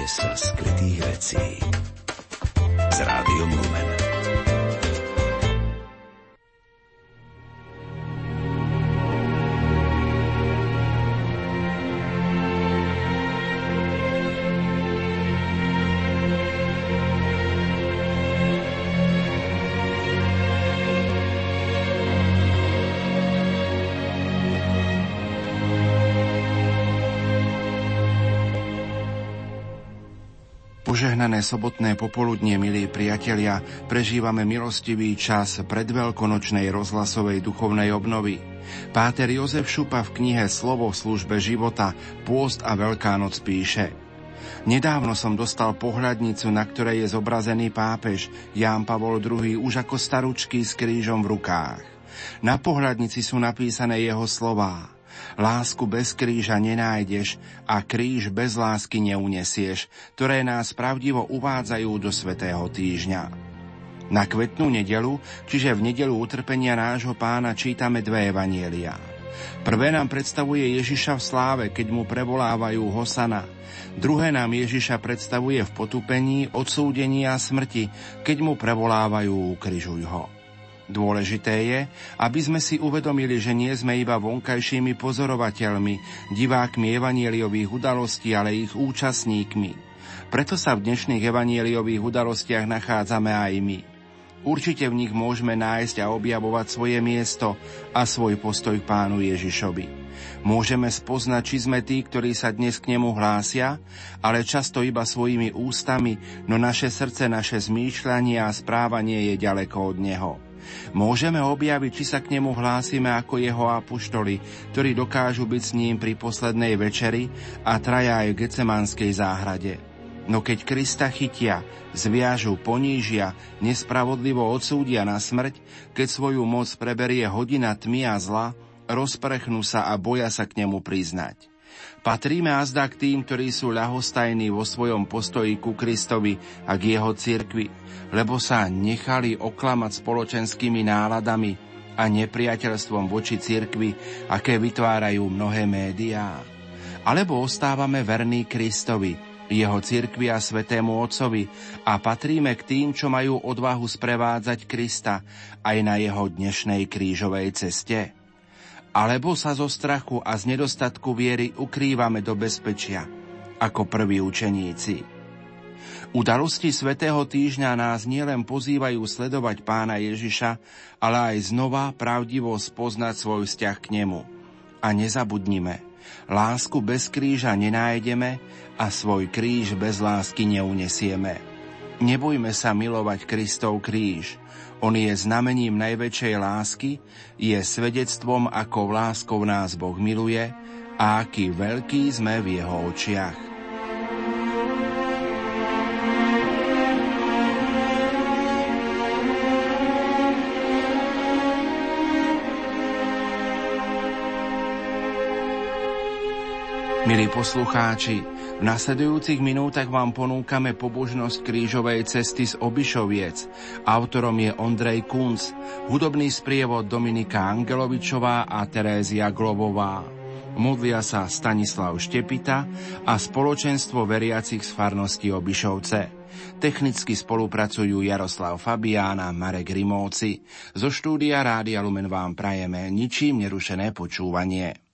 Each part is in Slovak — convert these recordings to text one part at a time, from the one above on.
Dotknite sa skrytých vecí s Rádiom Lumen. Sobotné popoludnie, milí priatelia, prežívame milostivý čas predveľkonočnej rozhlasovej duchovnej obnovy. Páter Jozef Šupa v knihe Slovo v službe života Pôst a Veľká noc píše Nedávno som dostal pohľadnicu, na ktorej je zobrazený pápež Ján Pavol II už ako staručký s krížom v rukách. Na pohľadnici sú napísané jeho slová – Lásku bez kríža nenájdeš a kríž bez lásky neunesieš, ktoré nás pravdivo uvádzajú do svetého týždňa. Na kvetnú nedelu, čiže v nedelu utrpenia nášho pána, čítame dve evanielia. Prvé nám predstavuje Ježiša v sláve, keď mu prevolávajú Hosana. Druhé nám Ježiša predstavuje v potupení, odsúdení a smrti, keď mu prevolávajú Ukrižuj ho. Dôležité je, aby sme si uvedomili, že nie sme iba vonkajšími pozorovateľmi, divákmi evanieliových udalostí, ale ich účastníkmi. Preto sa v dnešných evanieliových udalostiach nachádzame aj my. Určite v nich môžeme nájsť a objavovať svoje miesto a svoj postoj k pánu Ježišovi. Môžeme spoznať, či sme tí, ktorí sa dnes k nemu hlásia, ale často iba svojimi ústami, no naše srdce, naše zmýšľanie a správanie je ďaleko od neho. Môžeme objaviť, či sa k nemu hlásime ako jeho apuštoli, ktorí dokážu byť s ním pri poslednej večeri a traja aj v Gecemanskej záhrade. No keď Krista chytia, zviažu, ponížia, nespravodlivo odsúdia na smrť, keď svoju moc preberie hodina tmy a zla, rozprechnú sa a boja sa k nemu priznať. Patríme azda k tým, ktorí sú ľahostajní vo svojom postoji ku Kristovi a k jeho cirkvi, lebo sa nechali oklamať spoločenskými náladami a nepriateľstvom voči cirkvi, aké vytvárajú mnohé médiá. Alebo ostávame verní Kristovi, jeho cirkvi a svetému Otcovi a patríme k tým, čo majú odvahu sprevádzať Krista aj na jeho dnešnej krížovej ceste alebo sa zo strachu a z nedostatku viery ukrývame do bezpečia, ako prví učeníci. Udalosti svätého týždňa nás nielen pozývajú sledovať pána Ježiša, ale aj znova pravdivo spoznať svoj vzťah k nemu. A nezabudnime, lásku bez kríža nenájdeme a svoj kríž bez lásky neunesieme. Nebojme sa milovať Kristov kríž, on je znamením najväčšej lásky, je svedectvom, ako láskou nás Boh miluje a aký veľký sme v jeho očiach. Milí poslucháči, v nasledujúcich minútach vám ponúkame pobožnosť krížovej cesty z Obišoviec. Autorom je Ondrej Kunc, hudobný sprievod Dominika Angelovičová a Terézia Globová. Modlia sa Stanislav Štepita a spoločenstvo veriacich z farnosti Obišovce. Technicky spolupracujú Jaroslav Fabián a Marek Rimovci. Zo štúdia Rádia Lumen vám prajeme ničím nerušené počúvanie.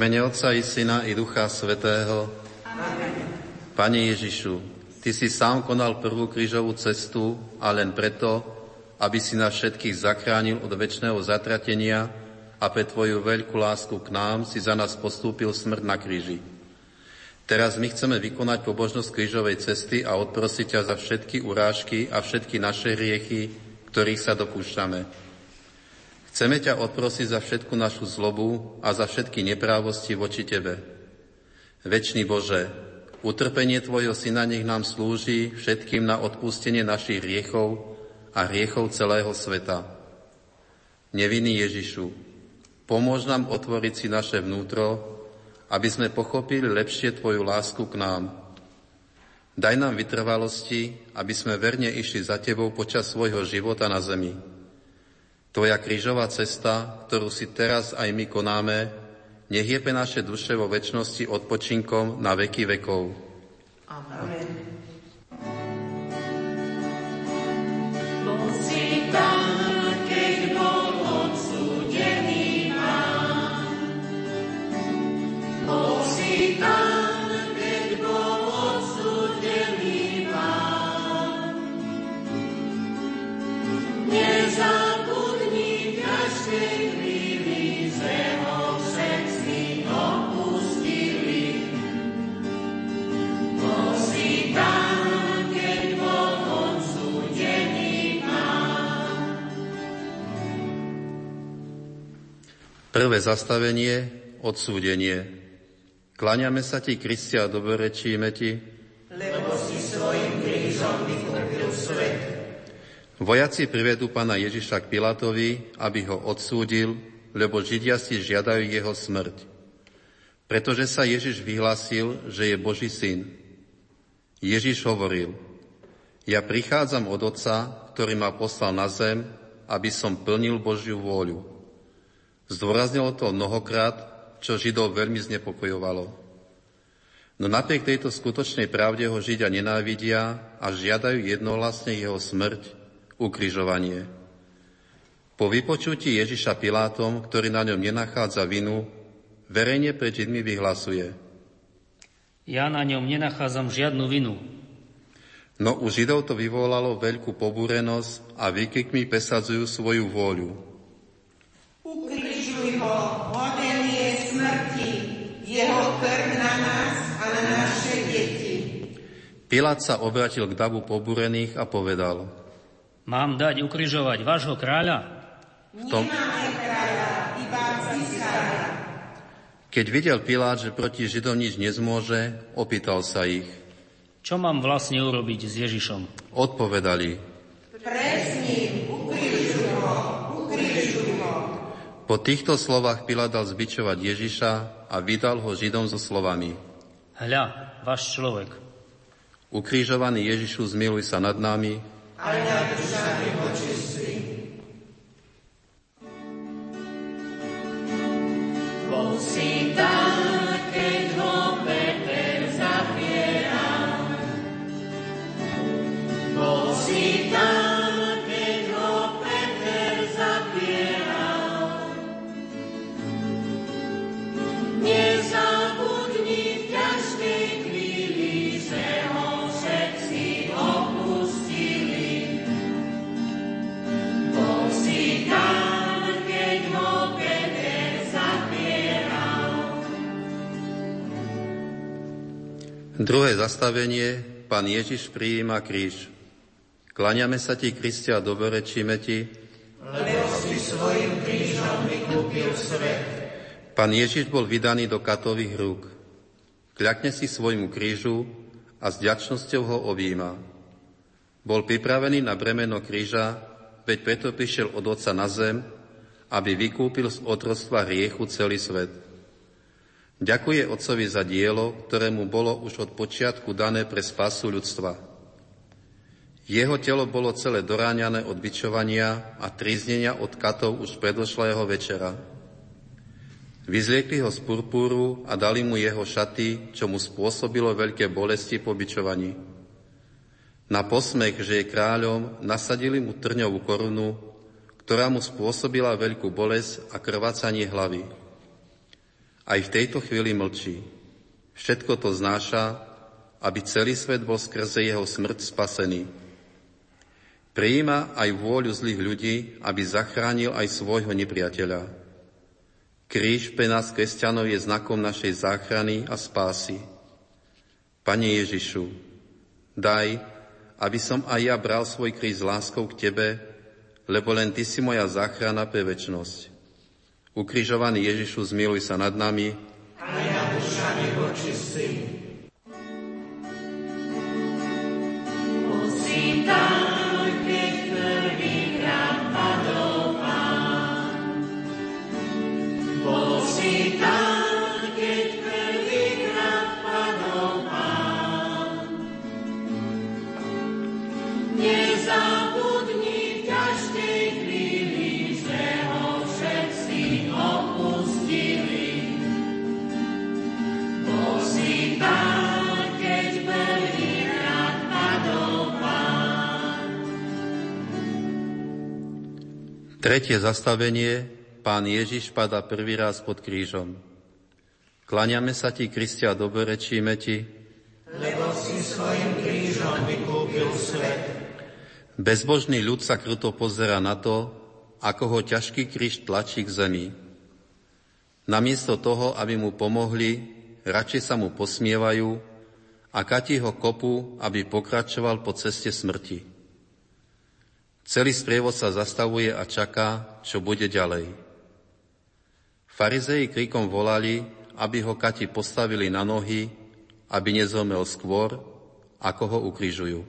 Mene Otca i Syna i Ducha Svetého. Pane Ježišu, Ty si sám konal prvú krížovú cestu a len preto, aby si nás všetkých zachránil od väčšného zatratenia a pre Tvoju veľkú lásku k nám si za nás postúpil smrť na kríži. Teraz my chceme vykonať pobožnosť krížovej cesty a odprosiť ťa za všetky urážky a všetky naše hriechy, ktorých sa dopúšťame. Chceme ťa odprosiť za všetku našu zlobu a za všetky neprávosti voči Tebe. Večný Bože, utrpenie Tvojho Syna nech nám slúži všetkým na odpustenie našich riechov a riechov celého sveta. Nevinný Ježišu, pomôž nám otvoriť si naše vnútro, aby sme pochopili lepšie Tvoju lásku k nám. Daj nám vytrvalosti, aby sme verne išli za Tebou počas svojho života na zemi Tvoja krížová cesta, ktorú si teraz aj my konáme, nech naše duše vo väčšnosti odpočinkom na veky vekov. Amen. Prvé zastavenie, odsúdenie. Kláňame sa ti, Kristia, dobrečíme ti, lebo si svojim krížom vykúpil svet. Vojaci privedú pána Ježiša k Pilatovi, aby ho odsúdil, lebo Židia si žiadajú jeho smrť. Pretože sa Ježiš vyhlásil, že je Boží syn. Ježiš hovoril, ja prichádzam od Otca, ktorý ma poslal na zem, aby som plnil Božiu vôľu. Zdôraznilo to mnohokrát, čo Židov veľmi znepokojovalo. No napriek tejto skutočnej pravde ho Židia nenávidia a žiadajú jednohlasne jeho smrť, ukrižovanie. Po vypočutí Ježiša Pilátom, ktorý na ňom nenachádza vinu, verejne pred Židmi vyhlasuje. Ja na ňom nenachádzam žiadnu vinu. No u Židov to vyvolalo veľkú pobúrenosť a výkrikmi pesadzujú svoju vôľu. Ukri- ho hodenie smrti, jeho krv na nás a na naše deti. Pilát sa obratil k davu pobúrených a povedal, Mám dať ukrižovať vášho kráľa? V tom... Nemáme kráľa, iba cisára. Keď videl Pilát, že proti Židom nič nezmôže, opýtal sa ich. Čo mám vlastne urobiť s Ježišom? Odpovedali. Presním, ukrižuj ho, ukrižuj po týchto slovách Pilát dal zbičovať Ježiša a vydal ho Židom so slovami. Hľa, váš človek. Ukrižovaný Ježišu, zmiluj sa nad nami. A nad dušami očistí. Bol si Druhé zastavenie, pán Ježiš prijíma kríž. Kláňame sa ti, Kristia, dobrečíme ti, lebo si svojim krížom vykúpil svet. Pán Ježiš bol vydaný do katových rúk. Kľakne si svojmu krížu a s ďačnosťou ho objíma. Bol pripravený na bremeno kríža, veď preto prišiel od Otca na zem, aby vykúpil z otrostva riechu celý svet. Ďakuje Otcovi za dielo, ktoré mu bolo už od počiatku dané pre spasu ľudstva. Jeho telo bolo celé doráňané od bičovania a tríznenia od katov už predošlého večera. Vyzliekli ho z purpúru a dali mu jeho šaty, čo mu spôsobilo veľké bolesti po bičovaní. Na posmech, že je kráľom, nasadili mu trňovú korunu, ktorá mu spôsobila veľkú bolesť a krvácanie hlavy. Aj v tejto chvíli mlčí. Všetko to znáša, aby celý svet bol skrze jeho smrť spasený. Prijíma aj vôľu zlých ľudí, aby zachránil aj svojho nepriateľa. Kríž pre nás, kresťanov, je znakom našej záchrany a spásy. Pane Ježišu, daj, aby som aj ja bral svoj kríž s láskou k Tebe, lebo len Ty si moja záchrana pre väčnosť. Ukrižovaný Ježišu, zmiluj sa nad nami. A ja dušami vočistý. Tretie zastavenie, pán Ježiš pada prvý raz pod krížom. Kláňame sa ti, Kristia, dobrečíme ti, lebo si svojim krížom vykúpil svet. Bezbožný ľud sa kruto pozera na to, ako ho ťažký kríž tlačí k zemi. Namiesto toho, aby mu pomohli, radšej sa mu posmievajú a kati ho kopu, aby pokračoval po ceste smrti. Celý sprievod sa zastavuje a čaká, čo bude ďalej. Farizeji krikom volali, aby ho Kati postavili na nohy, aby nezomel skôr, ako ho ukrižujú.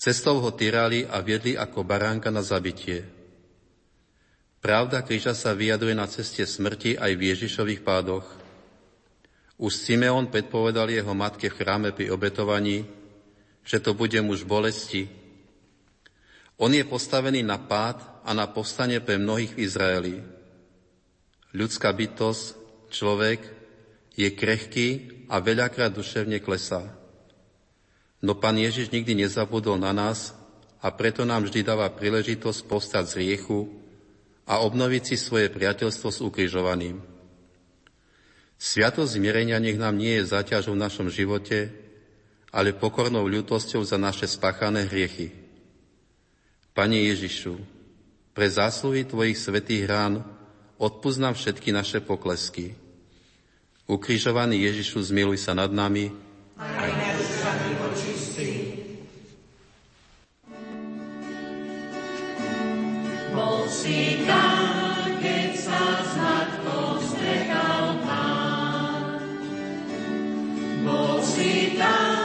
Cestou ho tyrali a viedli ako baránka na zabitie. Pravda kríža sa vyjadruje na ceste smrti aj v Ježišových pádoch. Už Simeon predpovedal jeho matke v chráme pri obetovaní, že to bude muž bolesti, on je postavený na pád a na povstanie pre mnohých v Izraeli. Ľudská bytosť, človek, je krehký a veľakrát duševne klesá. No pán Ježiš nikdy nezabudol na nás a preto nám vždy dáva príležitosť povstať z riechu a obnoviť si svoje priateľstvo s ukrižovaným. Sviatosť zmierenia nech nám nie je zaťažou v našom živote, ale pokornou ľutosťou za naše spáchané hriechy. Pane Ježišu, pre zásluhy Tvojich svetých rán odpúsť nám všetky naše poklesky. Ukrižovaný Ježišu, zmiluj sa nad nami. Aj si tam, keď sa s matkou strekal pán. Bol si tam,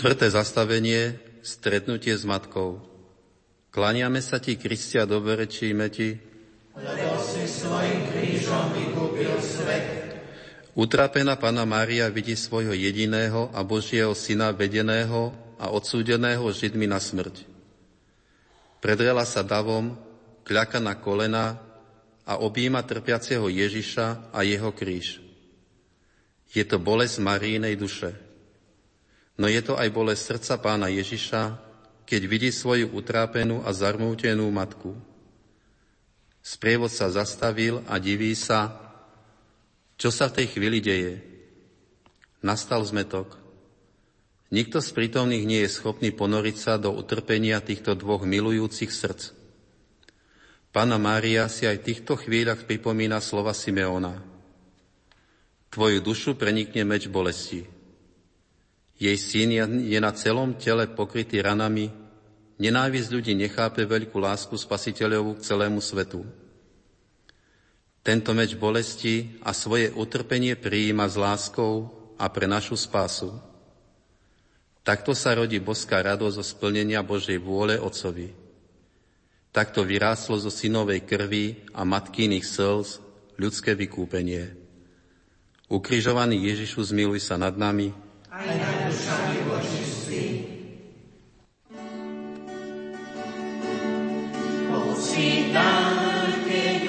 Štvrté zastavenie, stretnutie s matkou. Klaniame sa ti, Kristia, doberečíme ti, lebo si svojim krížom vykúpil svet. Utrapená Pana Mária vidí svojho jediného a Božieho syna vedeného a odsúdeného Židmi na smrť. Predrela sa davom, kľaka na kolena a objíma trpiaceho Ježiša a jeho kríž. Je to bolesť Marínej duše. No je to aj bolesť srdca pána Ježiša, keď vidí svoju utrápenú a zarmútenú matku. Sprievod sa zastavil a diví sa, čo sa v tej chvíli deje. Nastal zmetok. Nikto z prítomných nie je schopný ponoriť sa do utrpenia týchto dvoch milujúcich srdc. Pána Mária si aj v týchto chvíľach pripomína slova Simeona. Tvoju dušu prenikne meč bolesti. Jej syn je na celom tele pokrytý ranami, nenávisť ľudí nechápe veľkú lásku spasiteľovú k celému svetu. Tento meč bolesti a svoje utrpenie prijíma s láskou a pre našu spásu. Takto sa rodí boská radosť zo splnenia Božej vôle Otcovi. Takto vyrástlo zo synovej krvi a matkýnych slz ľudské vykúpenie. Ukrižovaný Ježišu, zmiluj sa nad nami, aj nad dušami vočistí. Bol si tam, keď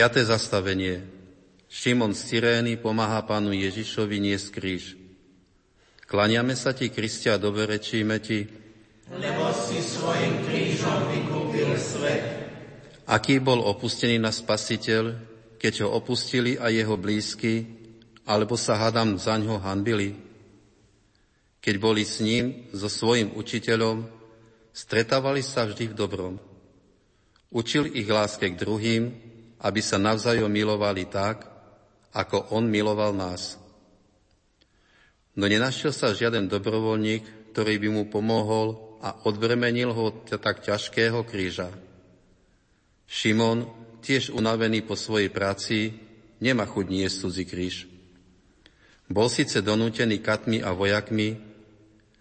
Piaté zastavenie. Šimon z Cyrény pomáha pánu Ježišovi niesť kríž. Klaniame sa ti, Kristia, doberečíme ti, lebo si svojim krížom vykúpil svet. Aký bol opustený na spasiteľ, keď ho opustili aj jeho blízky, alebo sa hadam za ňo hanbili? Keď boli s ním, so svojim učiteľom, stretávali sa vždy v dobrom. Učil ich láske k druhým, aby sa navzájom milovali tak, ako on miloval nás. No nenašiel sa žiaden dobrovoľník, ktorý by mu pomohol a odbremenil ho tak ťažkého kríža. Šimon, tiež unavený po svojej práci, nemá chuť niesť cudzí kríž. Bol síce donútený katmi a vojakmi,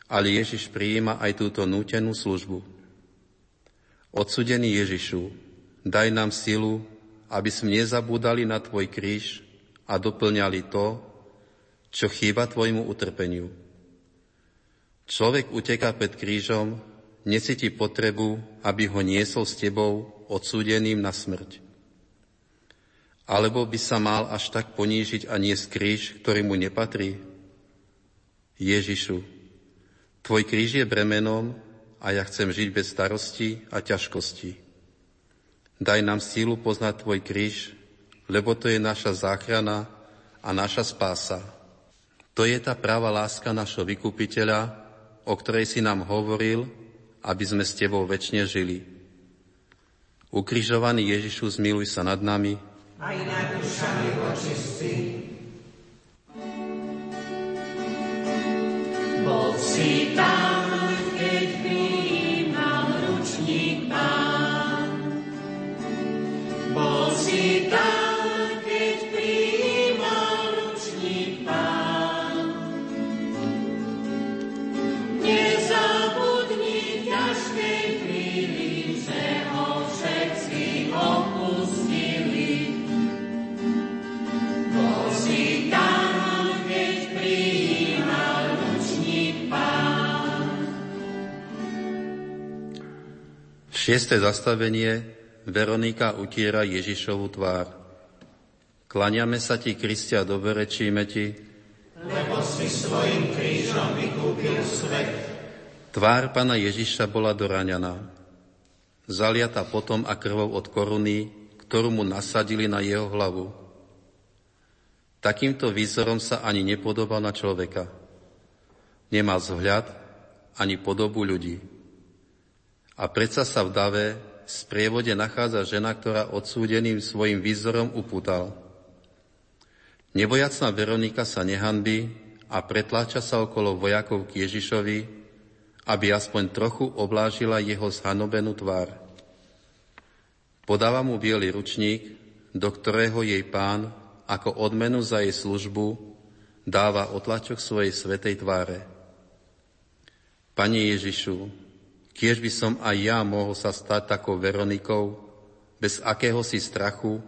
ale Ježiš prijíma aj túto nútenú službu. Odsudený Ježišu, daj nám silu, aby sme nezabúdali na Tvoj kríž a doplňali to, čo chýba Tvojmu utrpeniu. Človek uteká pred krížom, nesíti potrebu, aby ho niesol s Tebou odsúdeným na smrť. Alebo by sa mal až tak ponížiť a niesť kríž, ktorý mu nepatrí? Ježišu, Tvoj kríž je bremenom a ja chcem žiť bez starosti a ťažkosti. Daj nám sílu poznať Tvoj kríž, lebo to je naša záchrana a naša spása. To je tá práva láska našho vykupiteľa, o ktorej si nám hovoril, aby sme s Tebou väčšine žili. Ukrižovaný Ježišu, zmiluj sa nad nami. Aj nad dušami očistí. Bol si tam, Šiesté zastavenie Veronika utiera Ježišovu tvár. Klaniame sa ti, Kristia, doberečíme ti, lebo si svojim krížom vykúpil svet. Tvár pána Ježiša bola doraňaná, zaliata potom a krvou od koruny, ktorú mu nasadili na jeho hlavu. Takýmto výzorom sa ani nepodobal na človeka. Nemal vzhľad ani podobu ľudí. A predsa sa v dave v sprievode nachádza žena, ktorá odsúdeným svojim výzorom upútal. Nebojacná Veronika sa nehanbí a pretláča sa okolo vojakov k Ježišovi, aby aspoň trochu oblážila jeho zhanobenú tvár. Podáva mu biely ručník, do ktorého jej pán ako odmenu za jej službu dáva otlačok svojej svetej tváre. Pane Ježišu, Kiež by som aj ja mohol sa stať takou Veronikou, bez akéhosi strachu,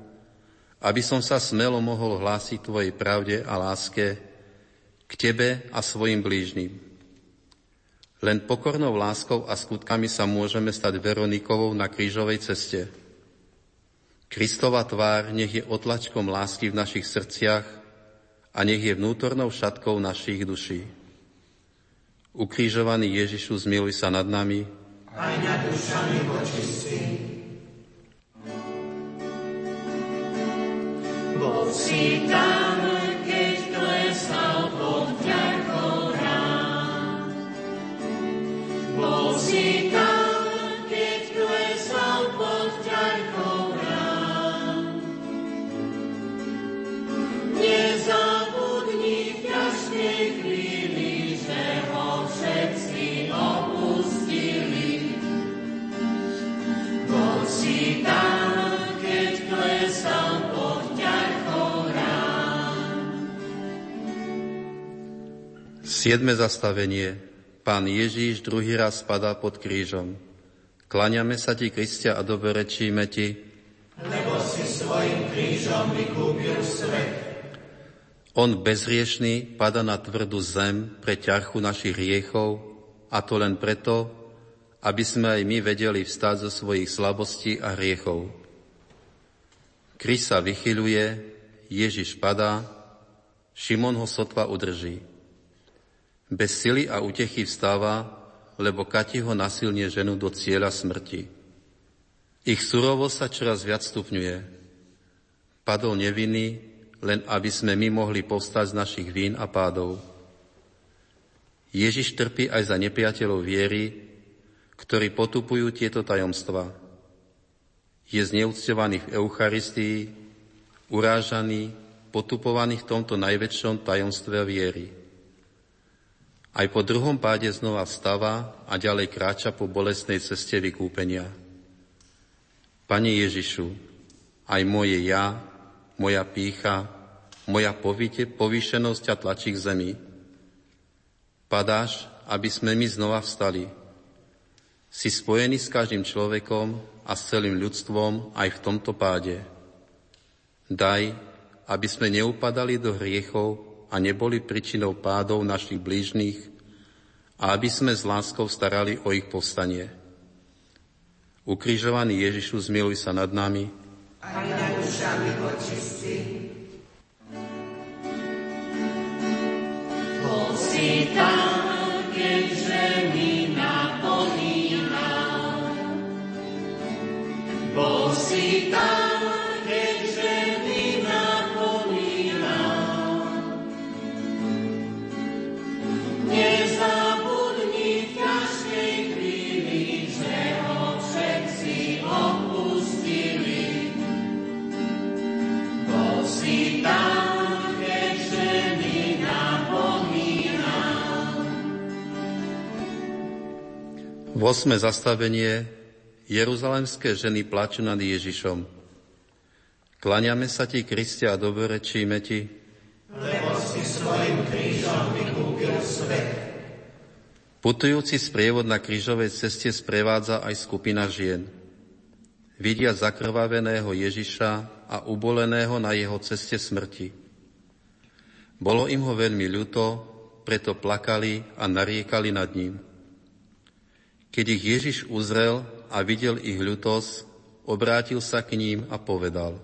aby som sa smelo mohol hlásiť Tvojej pravde a láske k Tebe a svojim blížnym. Len pokornou láskou a skutkami sa môžeme stať Veronikovou na krížovej ceste. Kristova tvár nech je otlačkom lásky v našich srdciach a nech je vnútornou šatkou našich duší. Ukrížovaný Ježišu, zmiluj sa nad nami, aj nad dušami očistí. Bol si tam, Siedme zastavenie. Pán Ježíš druhý raz spadá pod krížom. Klaňame sa ti, Kristia, a doberečíme ti, lebo si svojim krížom vykúpil svet. On bezriešný pada na tvrdú zem pre ťarchu našich hriechov, a to len preto, aby sme aj my vedeli vstať zo svojich slabostí a hriechov. Kríž sa vychyluje, Ježiš padá, Šimon ho sotva udrží. Bez sily a utechy vstáva, lebo Kati ho nasilne ženu do cieľa smrti. Ich surovo sa čoraz viac stupňuje. Padol nevinný, len aby sme my mohli povstať z našich vín a pádov. Ježiš trpí aj za nepriateľov viery, ktorí potupujú tieto tajomstva. Je zneúctovaný v Eucharistii, urážaný, potupovaný v tomto najväčšom tajomstve viery. Aj po druhom páde znova vstáva a ďalej kráča po bolestnej ceste vykúpenia. Pane Ježišu, aj moje ja, moja pícha, moja povite, povýšenosť a tlačí k zemi. Padáš, aby sme my znova vstali. Si spojený s každým človekom a s celým ľudstvom aj v tomto páde. Daj, aby sme neupadali do hriechov a neboli príčinou pádov našich blížnych a aby sme s láskou starali o ich povstanie. Ukrižovaný Ježišu, zmiluj sa nad nami. Aj nad dušami očistí. Bol si tam, keďže mi napomína. Bol si tam, V osme zastavenie Jeruzalemské ženy plačú nad Ježišom. Klaňame sa ti, Kriste, a dobrečíme ti, lebo si svojim krížom vykúpil svet. Putujúci sprievod na krížovej ceste sprevádza aj skupina žien. Vidia zakrvaveného Ježiša a uboleného na jeho ceste smrti. Bolo im ho veľmi ľúto, preto plakali a nariekali nad ním. Keď ich Ježiš uzrel a videl ich ľutosť, obrátil sa k ním a povedal.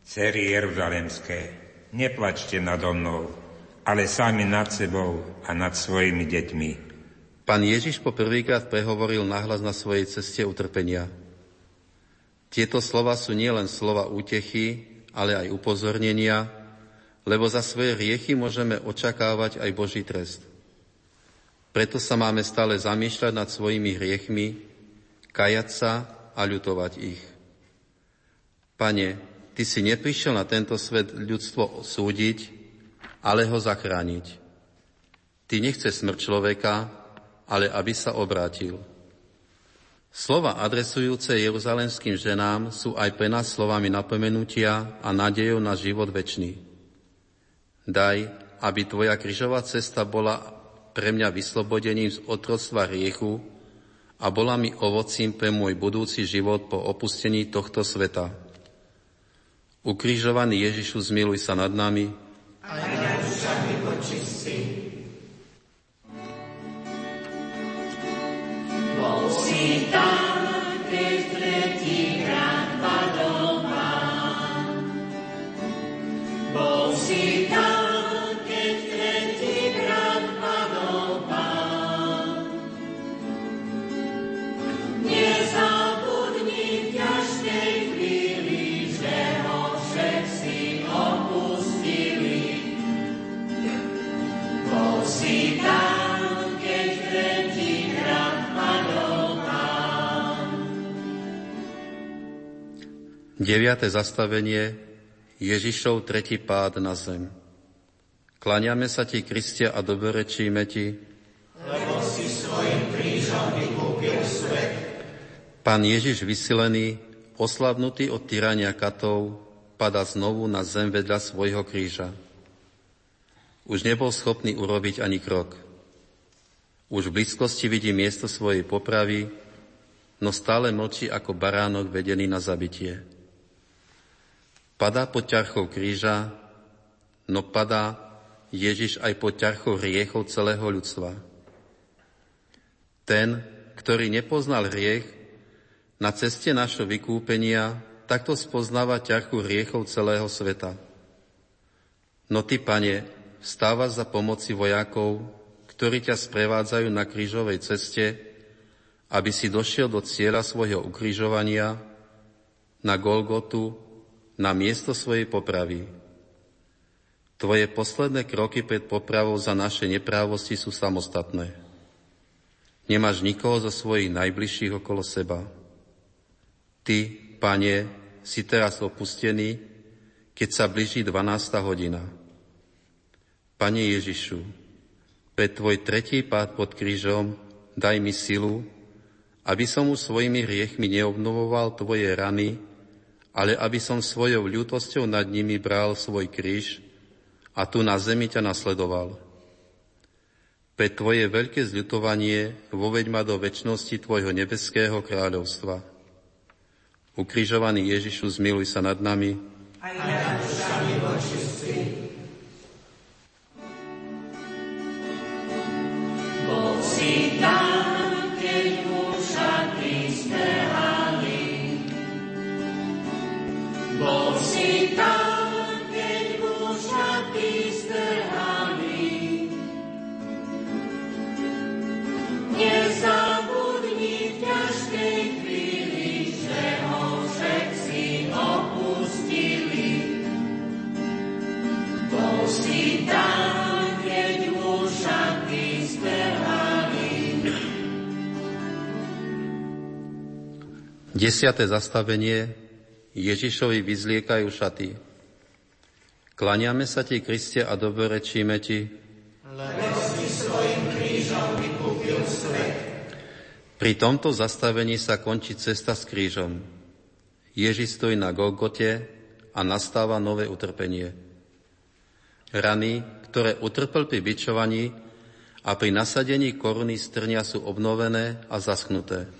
Cery Jeruzalemské, neplačte nado mnou, ale sami nad sebou a nad svojimi deťmi. Pán Ježiš po prvýkrát prehovoril nahlas na svojej ceste utrpenia. Tieto slova sú nielen slova útechy, ale aj upozornenia, lebo za svoje riechy môžeme očakávať aj Boží trest. Preto sa máme stále zamýšľať nad svojimi hriechmi, kajať sa a ľutovať ich. Pane, Ty si neprišiel na tento svet ľudstvo súdiť, ale ho zachrániť. Ty nechce smrť človeka, ale aby sa obrátil. Slova adresujúce jeruzalemským ženám sú aj pre nás slovami napomenutia a nádejou na život väčší. Daj, aby Tvoja križová cesta bola pre mňa vyslobodením z otroctva riechu a bola mi ovocím pre môj budúci život po opustení tohto sveta. Ukrižovaný Ježišu, zmiluj sa nad nami. Nad dušami počistí. Bol si tam, Deviate zastavenie Ježišov tretí pád na zem. Kláňame sa ti, Kristia, a dobrečíme ti, lebo si svojim krížom vykúpil svet. Pán Ježiš vysilený, oslavnutý od tyrania katov, pada znovu na zem vedľa svojho kríža. Už nebol schopný urobiť ani krok. Už v blízkosti vidí miesto svojej popravy, no stále mlčí ako baránok vedený na zabitie. Padá pod ťarchou kríža, no padá Ježiš aj pod ťarchou hriechov celého ľudstva. Ten, ktorý nepoznal hriech, na ceste našho vykúpenia takto spoznáva ťarchu riechov celého sveta. No ty, pane, vstávaš za pomoci vojakov, ktorí ťa sprevádzajú na krížovej ceste, aby si došiel do cieľa svojho ukrižovania, na Golgotu, na miesto svojej popravy. Tvoje posledné kroky pred popravou za naše neprávosti sú samostatné. Nemáš nikoho zo svojich najbližších okolo seba. Ty, pane, si teraz opustený, keď sa blíži 12. hodina. Pane Ježišu, pre tvoj tretí pád pod krížom daj mi silu, aby som už svojimi hriechmi neobnovoval tvoje rany, ale aby som svojou ľútosťou nad nimi bral svoj kríž a tu na zemi ťa nasledoval. Pre tvoje veľké zľutovanie voveď ma do väčšnosti tvojho nebeského kráľovstva. Ukrižovaný Ježišu, zmiluj sa nad nami. Aj Desiate zastavenie Ježišovi vyzliekajú šaty. Klaniame sa ti, Kriste, a dobrečíme ti, lebo si svojim krížom vykúpil svet. Pri tomto zastavení sa končí cesta s krížom. Ježiš stojí na Golgote a nastáva nové utrpenie. Rany, ktoré utrpel pri bičovaní a pri nasadení koruny strnia sú obnovené a zaschnuté.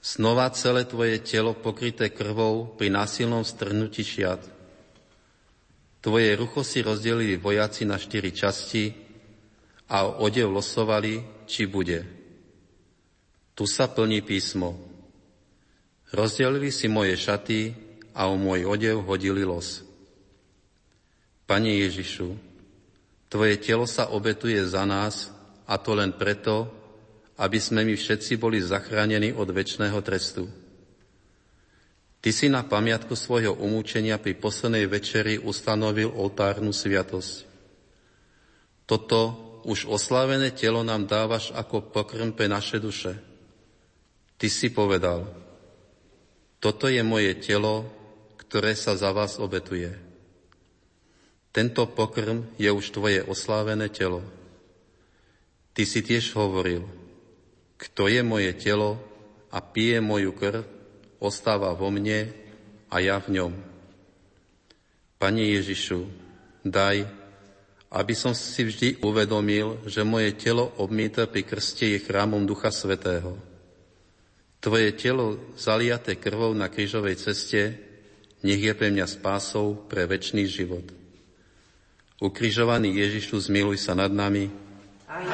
Znova celé tvoje telo pokryté krvou pri násilnom strhnutí šiat. Tvoje rucho si rozdelili vojaci na štyri časti a odev losovali, či bude. Tu sa plní písmo. Rozdelili si moje šaty a o môj odev hodili los. Pane Ježišu, Tvoje telo sa obetuje za nás a to len preto, aby sme my všetci boli zachránení od väčšného trestu. Ty si na pamiatku svojho umúčenia pri poslednej večeri ustanovil oltárnu sviatosť. Toto už oslávené telo nám dávaš ako pokrm pre naše duše. Ty si povedal, toto je moje telo, ktoré sa za vás obetuje. Tento pokrm je už tvoje oslávené telo. Ty si tiež hovoril, kto je moje telo a pije moju krv, ostáva vo mne a ja v ňom. Pane Ježišu, daj, aby som si vždy uvedomil, že moje telo obmýta pri krste je chrámom Ducha Svetého. Tvoje telo zaliaté krvou na krížovej ceste nech je pre mňa spásou pre väčší život. Ukrižovaný Ježišu, zmiluj sa nad nami. Aj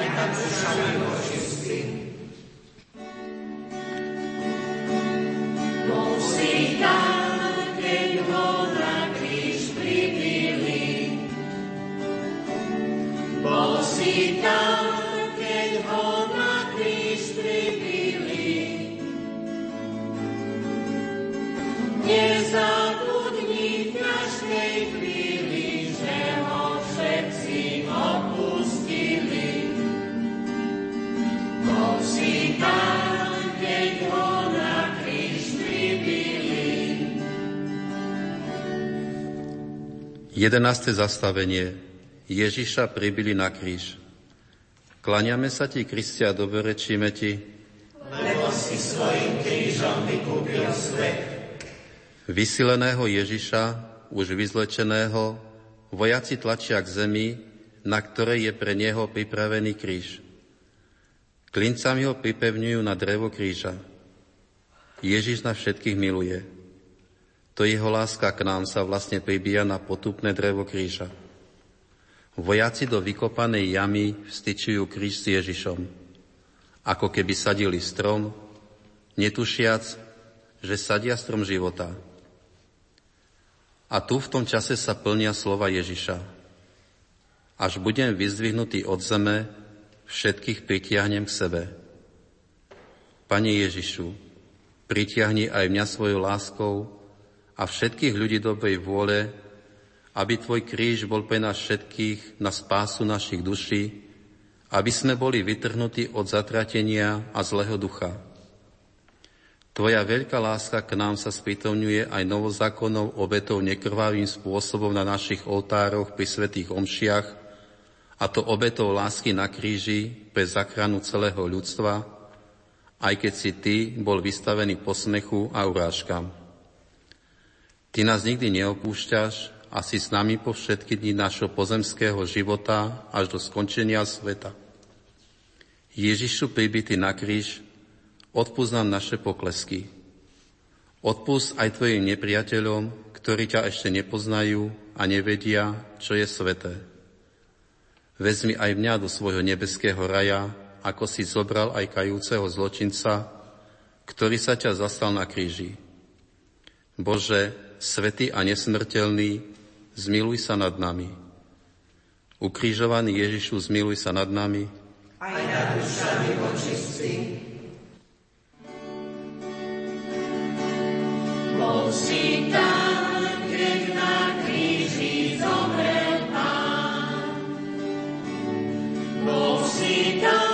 Jedenácté zastavenie. Ježiša pribili na kríž. Klaniame sa ti, Kristia, dobrečíme ti, lebo si svojim krížom vykúpil svet. Vysileného Ježiša, už vyzlečeného, vojaci tlačia k zemi, na ktorej je pre neho pripravený kríž. Klincami ho pripevňujú na drevo kríža. Ježiš nás všetkých miluje. To jeho láska k nám sa vlastne pribíja na potupné drevo kríža. Vojaci do vykopanej jamy vstyčujú kríž s Ježišom, ako keby sadili strom, netušiac, že sadia strom života. A tu v tom čase sa plnia slova Ježiša. Až budem vyzdvihnutý od zeme, všetkých pritiahnem k sebe. Pane Ježišu, pritiahni aj mňa svojou láskou a všetkých ľudí dobrej vôle, aby Tvoj kríž bol pre nás všetkých na spásu našich duší, aby sme boli vytrhnutí od zatratenia a zlého ducha. Tvoja veľká láska k nám sa spýtovňuje aj novozákonnou obetou nekrvavým spôsobom na našich oltároch pri svetých omšiach, a to obetou lásky na kríži pre zachranu celého ľudstva, aj keď si Ty bol vystavený posmechu a urážkam. Ty nás nikdy neopúšťaš a si s nami po všetky dni našho pozemského života až do skončenia sveta. Ježišu pribitý na kríž, odpúsť nám naše poklesky. Odpúsť aj tvojim nepriateľom, ktorí ťa ešte nepoznajú a nevedia, čo je sveté. Vezmi aj mňa do svojho nebeského raja, ako si zobral aj kajúceho zločinca, ktorý sa ťa zastal na kríži. Bože, svetý a nesmrteľný, zmiluj sa nad nami. Ukrižovaný Ježišu, zmiluj sa nad nami. Aj nad dušami očistí. Bol si tam, keď na kríži zomrel Pán. Bol si tam,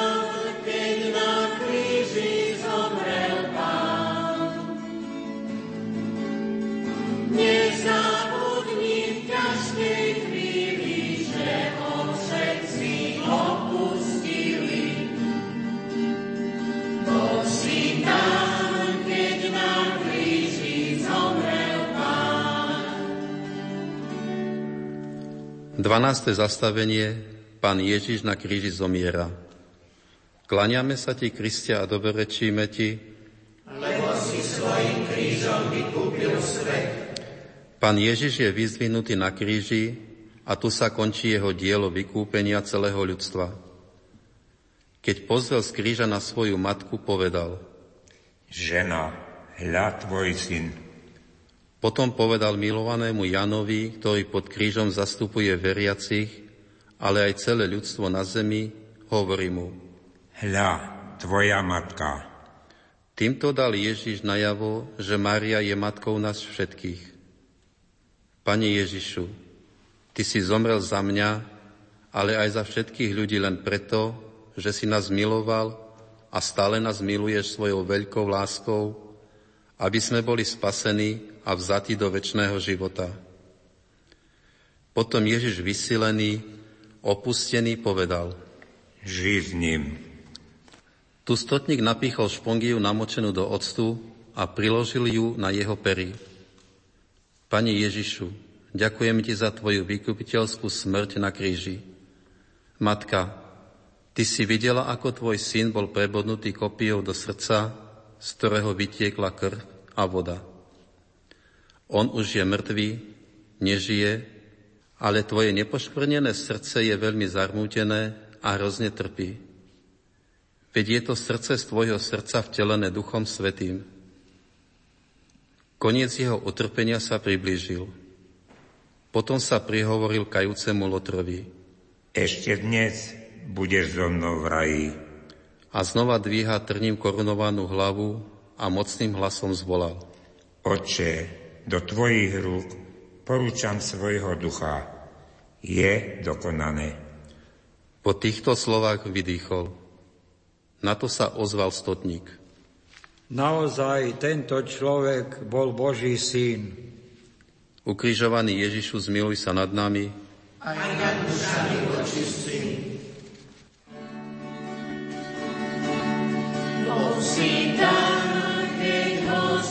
12. zastavenie Pán Ježiš na kríži zomiera. Klaniame sa ti, Kristia, a dobrečíme ti, Lebo si svojim krížom vykúpil svet. Pán Ježiš je vyzdvihnutý na kríži a tu sa končí jeho dielo vykúpenia celého ľudstva. Keď pozrel z kríža na svoju matku, povedal, Žena, hľa tvoj syn. Potom povedal milovanému Janovi, ktorý pod krížom zastupuje veriacich, ale aj celé ľudstvo na zemi, hovorí mu, Hľa, tvoja matka. Týmto dal Ježiš najavo, že Mária je matkou nás všetkých. Pane Ježišu, Ty si zomrel za mňa, ale aj za všetkých ľudí len preto, že si nás miloval a stále nás miluješ svojou veľkou láskou, aby sme boli spasení a vzatí do väčšného života. Potom Ježiš vysilený, opustený povedal, Žij s ním. tu stotník napíchol špongiu namočenú do octu a priložil ju na jeho pery. Pane Ježišu, ďakujem Ti za Tvoju vykupiteľskú smrť na kríži. Matka, Ty si videla, ako Tvoj syn bol prebodnutý kopijou do srdca, z ktorého vytiekla krv a voda. On už je mŕtvý, nežije, ale Tvoje nepoškvrnené srdce je veľmi zarmútené a hrozne trpí. Veď je to srdce z Tvojho srdca vtelené Duchom Svetým. Koniec jeho utrpenia sa priblížil. Potom sa prihovoril kajúcemu Lotrovi Ešte dnes budeš so mnou v raji. a znova dvíha trním korunovanú hlavu a mocným hlasom zvolal. Oče, do tvojich rúk porúčam svojho ducha. Je dokonané. Po týchto slovách vydýchol. Na to sa ozval stotník. Naozaj tento človek bol Boží syn. Ukrižovaný Ježišu, zmiluj sa nad nami. Aj nad dušami očistí. Bol si tam, keď ho z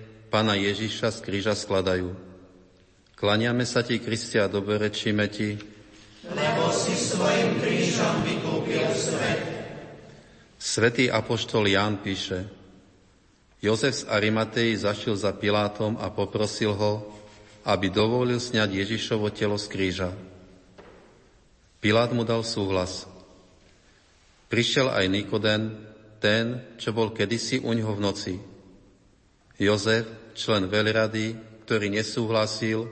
Pána Ježiša z kríža skladajú. Klaniame sa ti, Kristia, dobrečíme ti, lebo si svojim krížom vykúpil svet. Svetý apoštol Ján píše, Jozef z Arimatei zašiel za Pilátom a poprosil ho, aby dovolil sňať Ježišovo telo z kríža. Pilát mu dal súhlas. Prišiel aj Nikoden, ten, čo bol kedysi u ňoho v noci. Jozef, člen veľrady, ktorý nesúhlasil,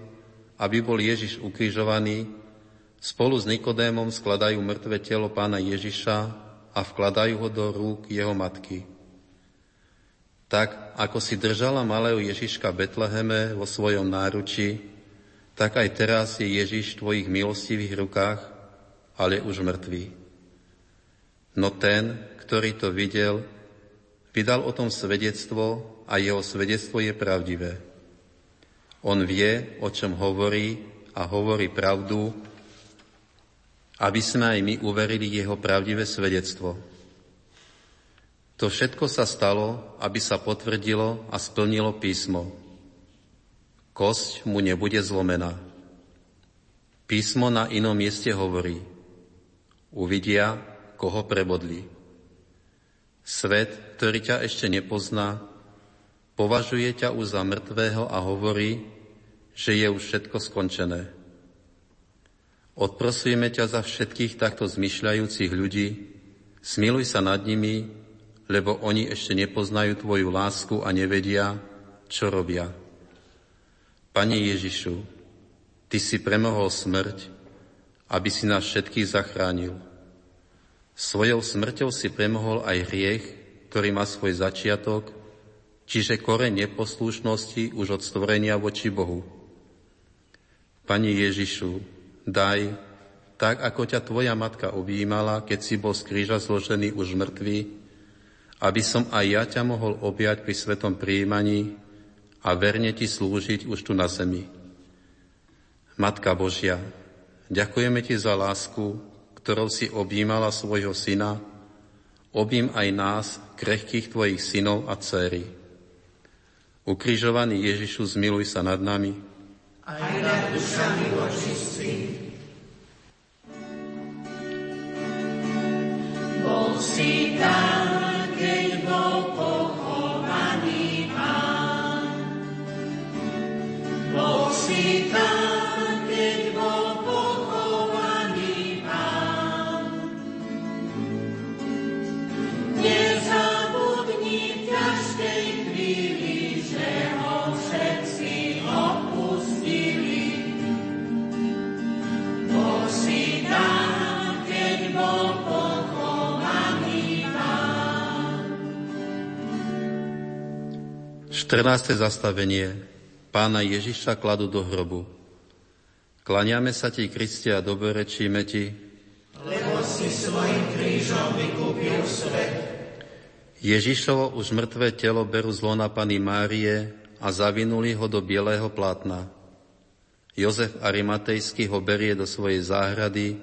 aby bol Ježiš ukrižovaný, spolu s Nikodémom skladajú mŕtve telo pána Ježiša a vkladajú ho do rúk jeho matky. Tak, ako si držala malého Ježiška Betleheme vo svojom náruči, tak aj teraz je Ježiš v tvojich milostivých rukách, ale už mŕtvý. No ten, ktorý to videl, vydal o tom svedectvo a jeho svedectvo je pravdivé. On vie, o čom hovorí a hovorí pravdu, aby sme aj my uverili jeho pravdivé svedectvo. To všetko sa stalo, aby sa potvrdilo a splnilo písmo. Kosť mu nebude zlomená. Písmo na inom mieste hovorí. Uvidia, koho prebodli. Svet, ktorý ťa ešte nepozná, považuje ťa už za mŕtvého a hovorí, že je už všetko skončené. Odprosujeme ťa za všetkých takto zmyšľajúcich ľudí, smiluj sa nad nimi, lebo oni ešte nepoznajú Tvoju lásku a nevedia, čo robia. Pane Ježišu, Ty si premohol smrť, aby si nás všetkých zachránil. Svojou smrťou si premohol aj hriech, ktorý má svoj začiatok, čiže koreň neposlušnosti už od stvorenia voči Bohu. Pani Ježišu, daj, tak ako ťa tvoja matka objímala, keď si bol z kríža zložený už mŕtvý, aby som aj ja ťa mohol objať pri svetom príjmaní a verne ti slúžiť už tu na zemi. Matka Božia, ďakujeme ti za lásku, ktorou si objímala svojho syna, objím aj nás, krehkých tvojich synov a dcery. Ukrižovaný Ježišu, zmiluj sa nad nami. Aj nad dušami očistí. Bol si tam, 14. zastavenie Pána Ježiša kladu do hrobu. Klaniame sa ti, Kriste, a dobrečíme ti, lebo si svojim krížom vykúpil svet. Ježišovo už mŕtve telo berú z lona Pany Márie a zavinuli ho do bielého plátna. Jozef Arimatejský ho berie do svojej záhrady,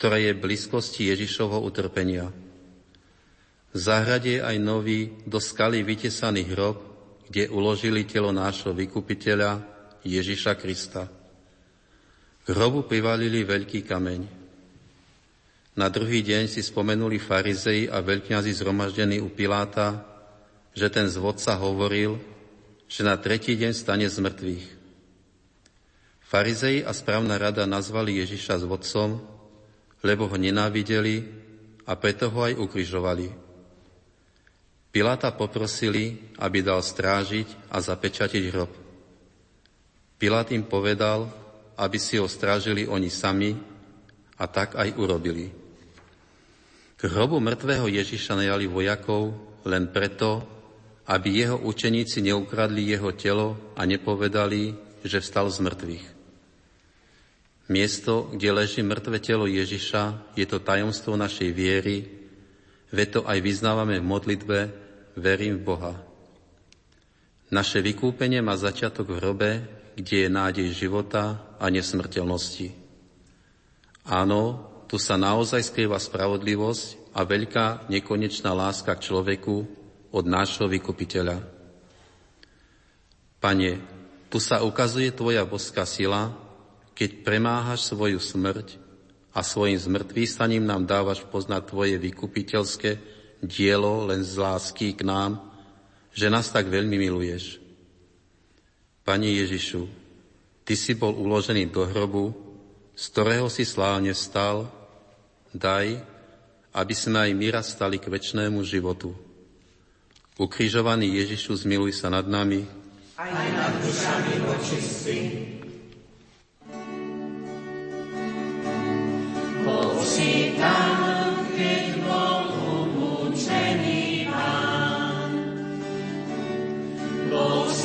ktorá je v blízkosti Ježišovho utrpenia. V záhrade je aj nový, do skaly vytesaný hrob, kde uložili telo nášho vykupiteľa Ježiša Krista. K hrobu privalili veľký kameň. Na druhý deň si spomenuli farizei a veľkňazi zhromaždení u Piláta, že ten zvodca hovoril, že na tretí deň stane z mŕtvych. Farizei a správna rada nazvali Ježiša zvodcom, lebo ho nenávideli a preto ho aj ukrižovali. Piláta poprosili, aby dal strážiť a zapečatiť hrob. Pilát im povedal, aby si ho strážili oni sami a tak aj urobili. K hrobu mŕtvého Ježiša najali vojakov len preto, aby jeho učeníci neukradli jeho telo a nepovedali, že vstal z mŕtvych. Miesto, kde leží mŕtve telo Ježiša, je to tajomstvo našej viery, veď aj vyznávame v modlitbe Verím v Boha. Naše vykúpenie má začiatok v hrobe, kde je nádej života a nesmrteľnosti. Áno, tu sa naozaj skrýva spravodlivosť a veľká nekonečná láska k človeku, od nášho vykupiteľa. Pane, tu sa ukazuje Tvoja boská sila, keď premáhaš svoju smrť a svojim zmrtvýstaním nám dávaš poznať Tvoje vykupiteľské dielo len z lásky k nám, že nás tak veľmi miluješ. Pani Ježišu, Ty si bol uložený do hrobu, z ktorého si slávne vstal, daj, aby sme aj my raz stali k väčšnému životu. Ukrižovaný Ježišu, zmiluj sa nad nami, aj nad dušami vočistí. Bol si tam,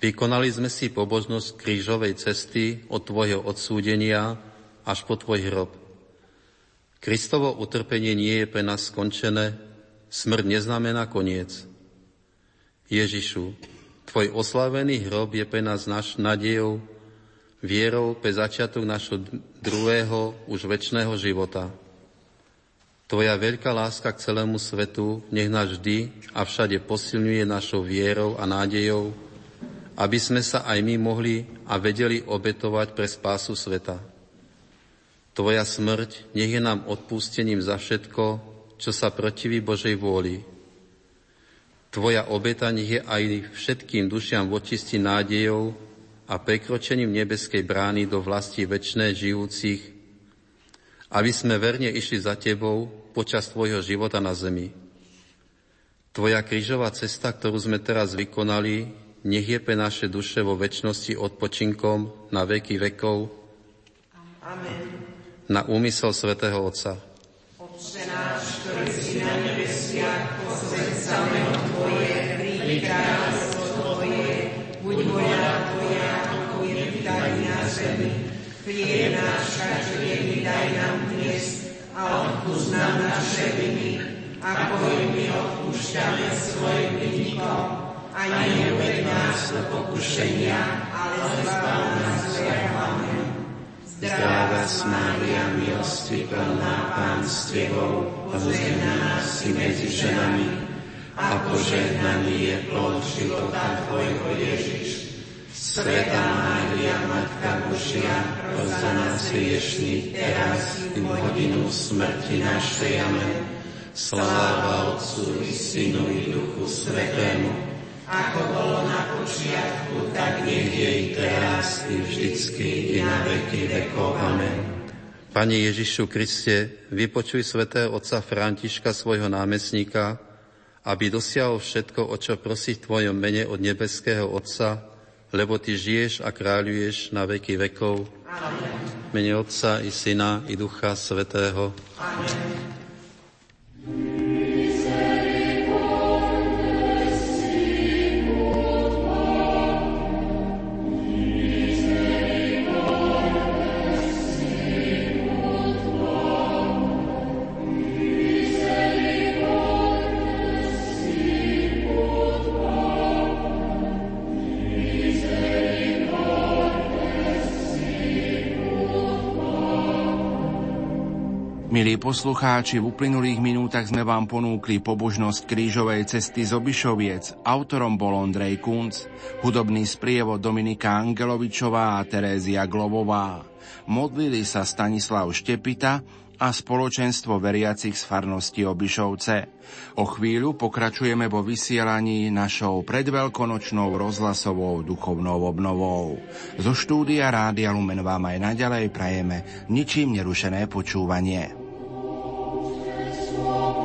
vykonali sme si pobožnosť krížovej cesty od Tvojho odsúdenia až po Tvoj hrob. Kristovo utrpenie nie je pre nás skončené, smrť neznamená koniec. Ježišu, Tvoj oslavený hrob je pre nás naš nadejou, vierou pre začiatok našho druhého, už väčšného života. Tvoja veľká láska k celému svetu nech nás vždy a všade posilňuje našou vierou a nádejou, aby sme sa aj my mohli a vedeli obetovať pre spásu sveta. Tvoja smrť nech je nám odpustením za všetko, čo sa protiví Božej vôli. Tvoja obeta nech je aj všetkým dušiam vočistí nádejou a prekročením nebeskej brány do vlasti väčšnej žijúcich aby sme verne išli za Tebou počas Tvojho života na zemi. Tvoja krížová cesta, ktorú sme teraz vykonali, nech je pre naše duše vo väčšnosti odpočinkom na veky vekov. Amen. Na úmysel svätého Otca. Otče náš, ktorý si na nebesiach, posved sa meno Tvoje, príď kráľovstvo Tvoje, buď voľa Tvoja, ako je v na zemi. Chlieb náš každý daj nám a odpúsť nám naše viny, ako i my odpúšťame svojim vinníkom. A neuved nás do pokušenia, ale zbav nás zlého. Zdravá Mária, milosti plná Pán s Tebou, požehnaná si medzi ženami a požehnaný je plod života Tvojho Ježiš. Sveta Mária, Matka Božia, za nás hriešných, teraz i v hodinu smrti našej. Amen. Sláva Otcu i Synu i Duchu Svetému, ako bolo na počiatku, tak nech je i teraz, i vždycky, i na veky vekov. Amen. Pane Ježišu Kriste, vypočuj svätého otca Františka, svojho námestníka, aby dosiahol všetko, o čo prosí v Tvojom mene od nebeského Otca, lebo Ty žiješ a kráľuješ na veky vekov. Amen. Mene Otca i Syna i Ducha Svetého. Amen. Milí poslucháči, v uplynulých minútach sme vám ponúkli pobožnosť krížovej cesty z Obišoviec. Autorom bol Ondrej Kunc, hudobný sprievod Dominika Angelovičová a Terézia Globová. Modlili sa Stanislav Štepita a spoločenstvo veriacich z farnosti Obišovce. O chvíľu pokračujeme vo vysielaní našou predveľkonočnou rozhlasovou duchovnou obnovou. Zo štúdia Rádia Lumen vám aj naďalej prajeme ničím nerušené počúvanie. Lord.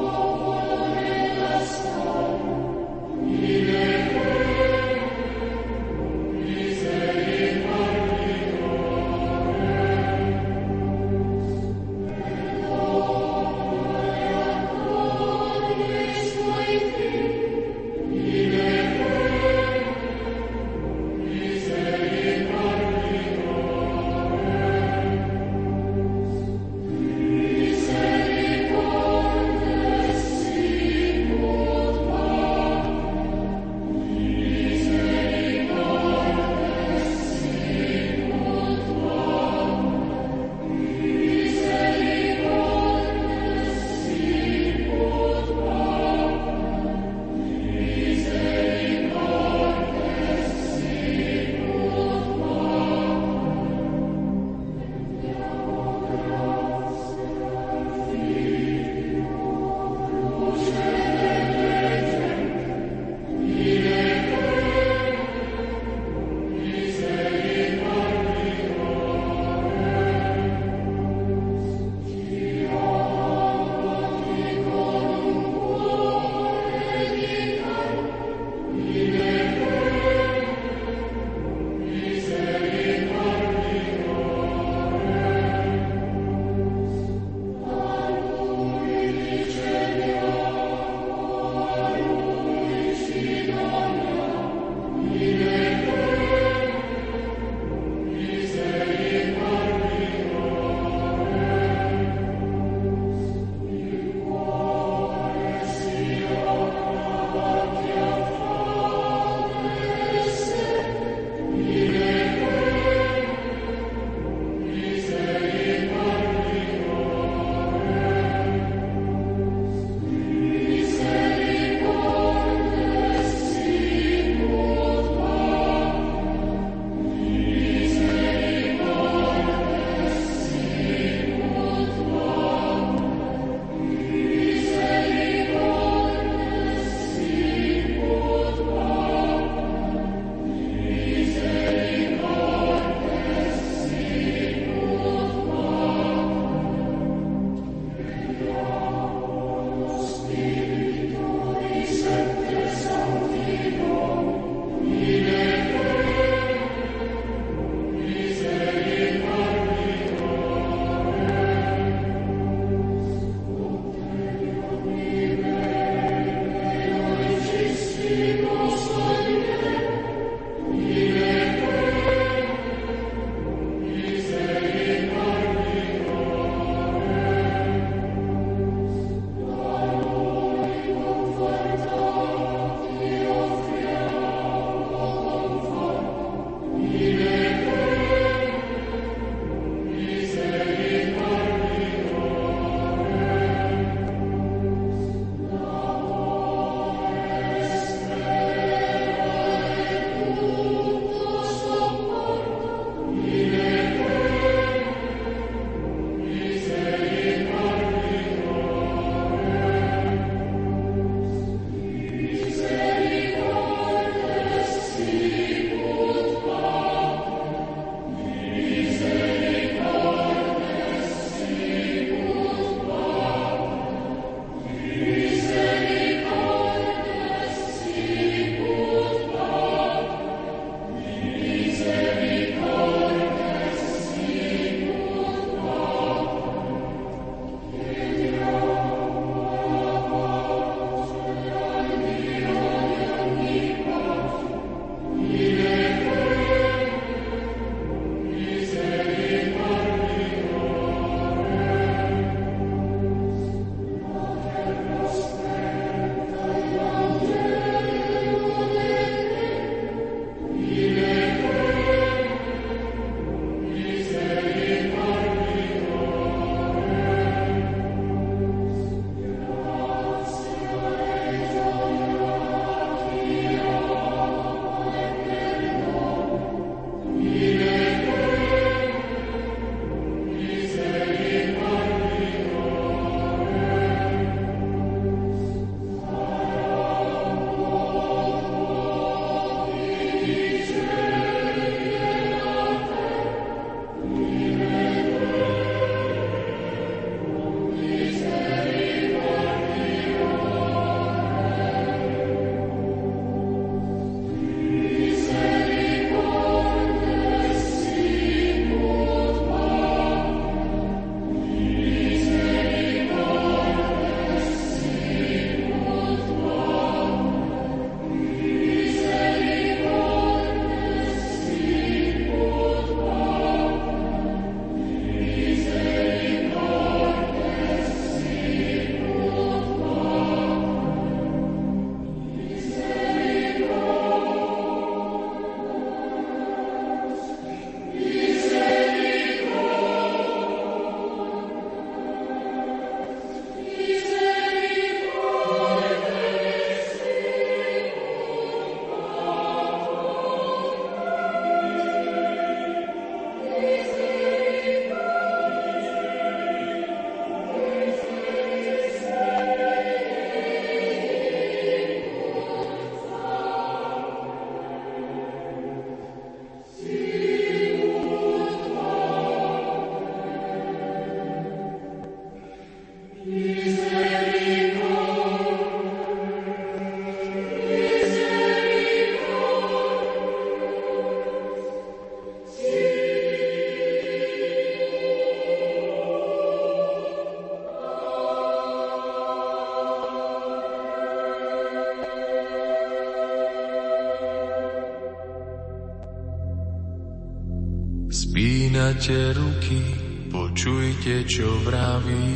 Spínate ruky, počujte, čo vraví.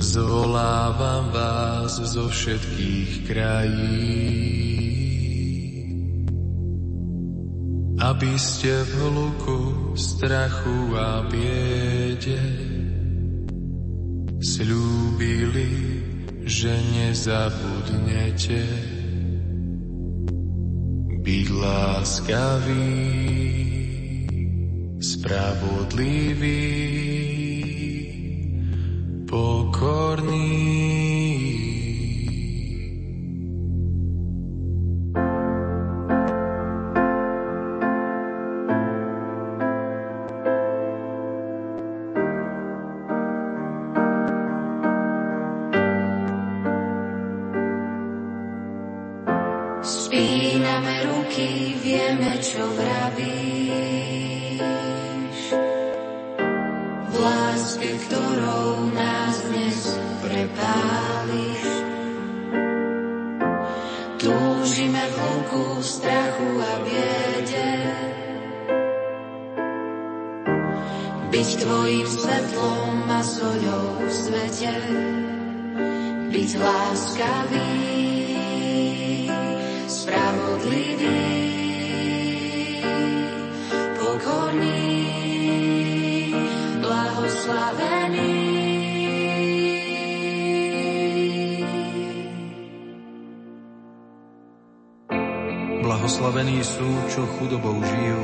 Zvolávam vás zo všetkých krajín, aby ste v hluku strachu a biede slúbili, že nezabudnete láskavý, spravodlivý, Spíname ruky, vieme, čo vravíš. V láske, ktorou nás dnes prepáliš. Túžime v hluku, strachu a biede. Byť tvojim svetlom a soľou v svete. Byť láskavým Blahoslavení sú, čo chudobou žijú,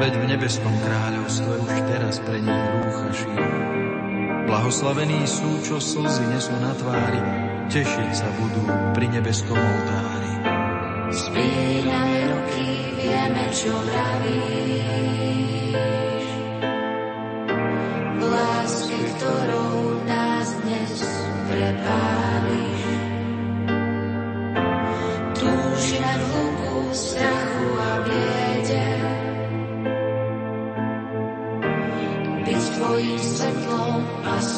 veď v nebeskom kráľovstve už teraz pre nich rúcha šijú. Blahoslavení sú, čo slzy nesú na tvári, tešiť sa budú pri nebeskom oltári. Spíname ruky, vieme, čo vravíš.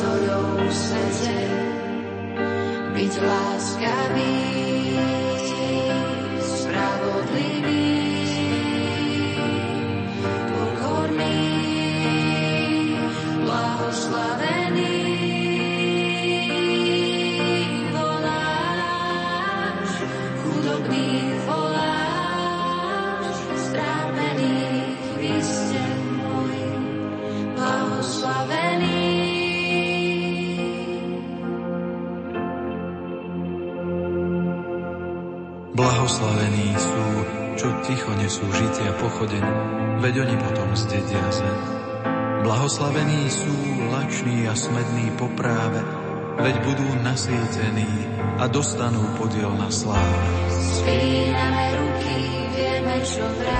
solou svete, byť láskavý. Pochode, veď oni potom zdedia zem. Blahoslavení sú lační a smední po práve, veď budú nasýtení a dostanú podiel na sláve. Spíname ruky, vieme, čo pravíš.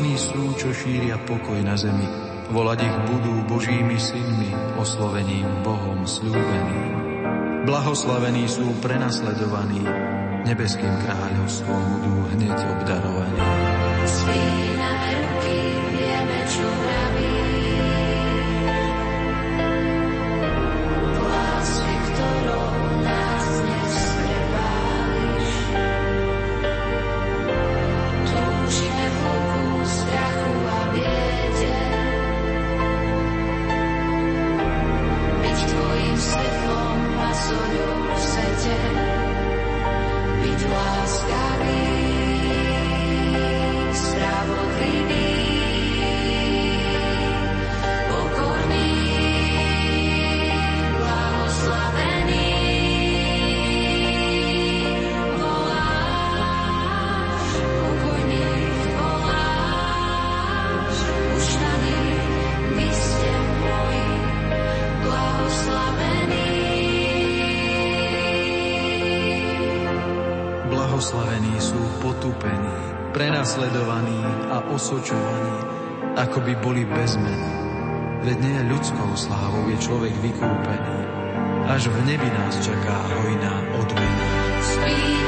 Blahoslavení sú, čo šíria pokoj na zemi. Volať ich budú Božími synmi, oslovením Bohom slúbeným. Blahoslavení sú prenasledovaní, nebeským kráľovstvom budú hneď obdarovaní. Spíname ruky, prenasledovaní a osočovaní, ako by boli bez mena. Veď nie ľudskou slávou je človek vykúpený. Až v nebi nás čaká hojná odmena. Spíname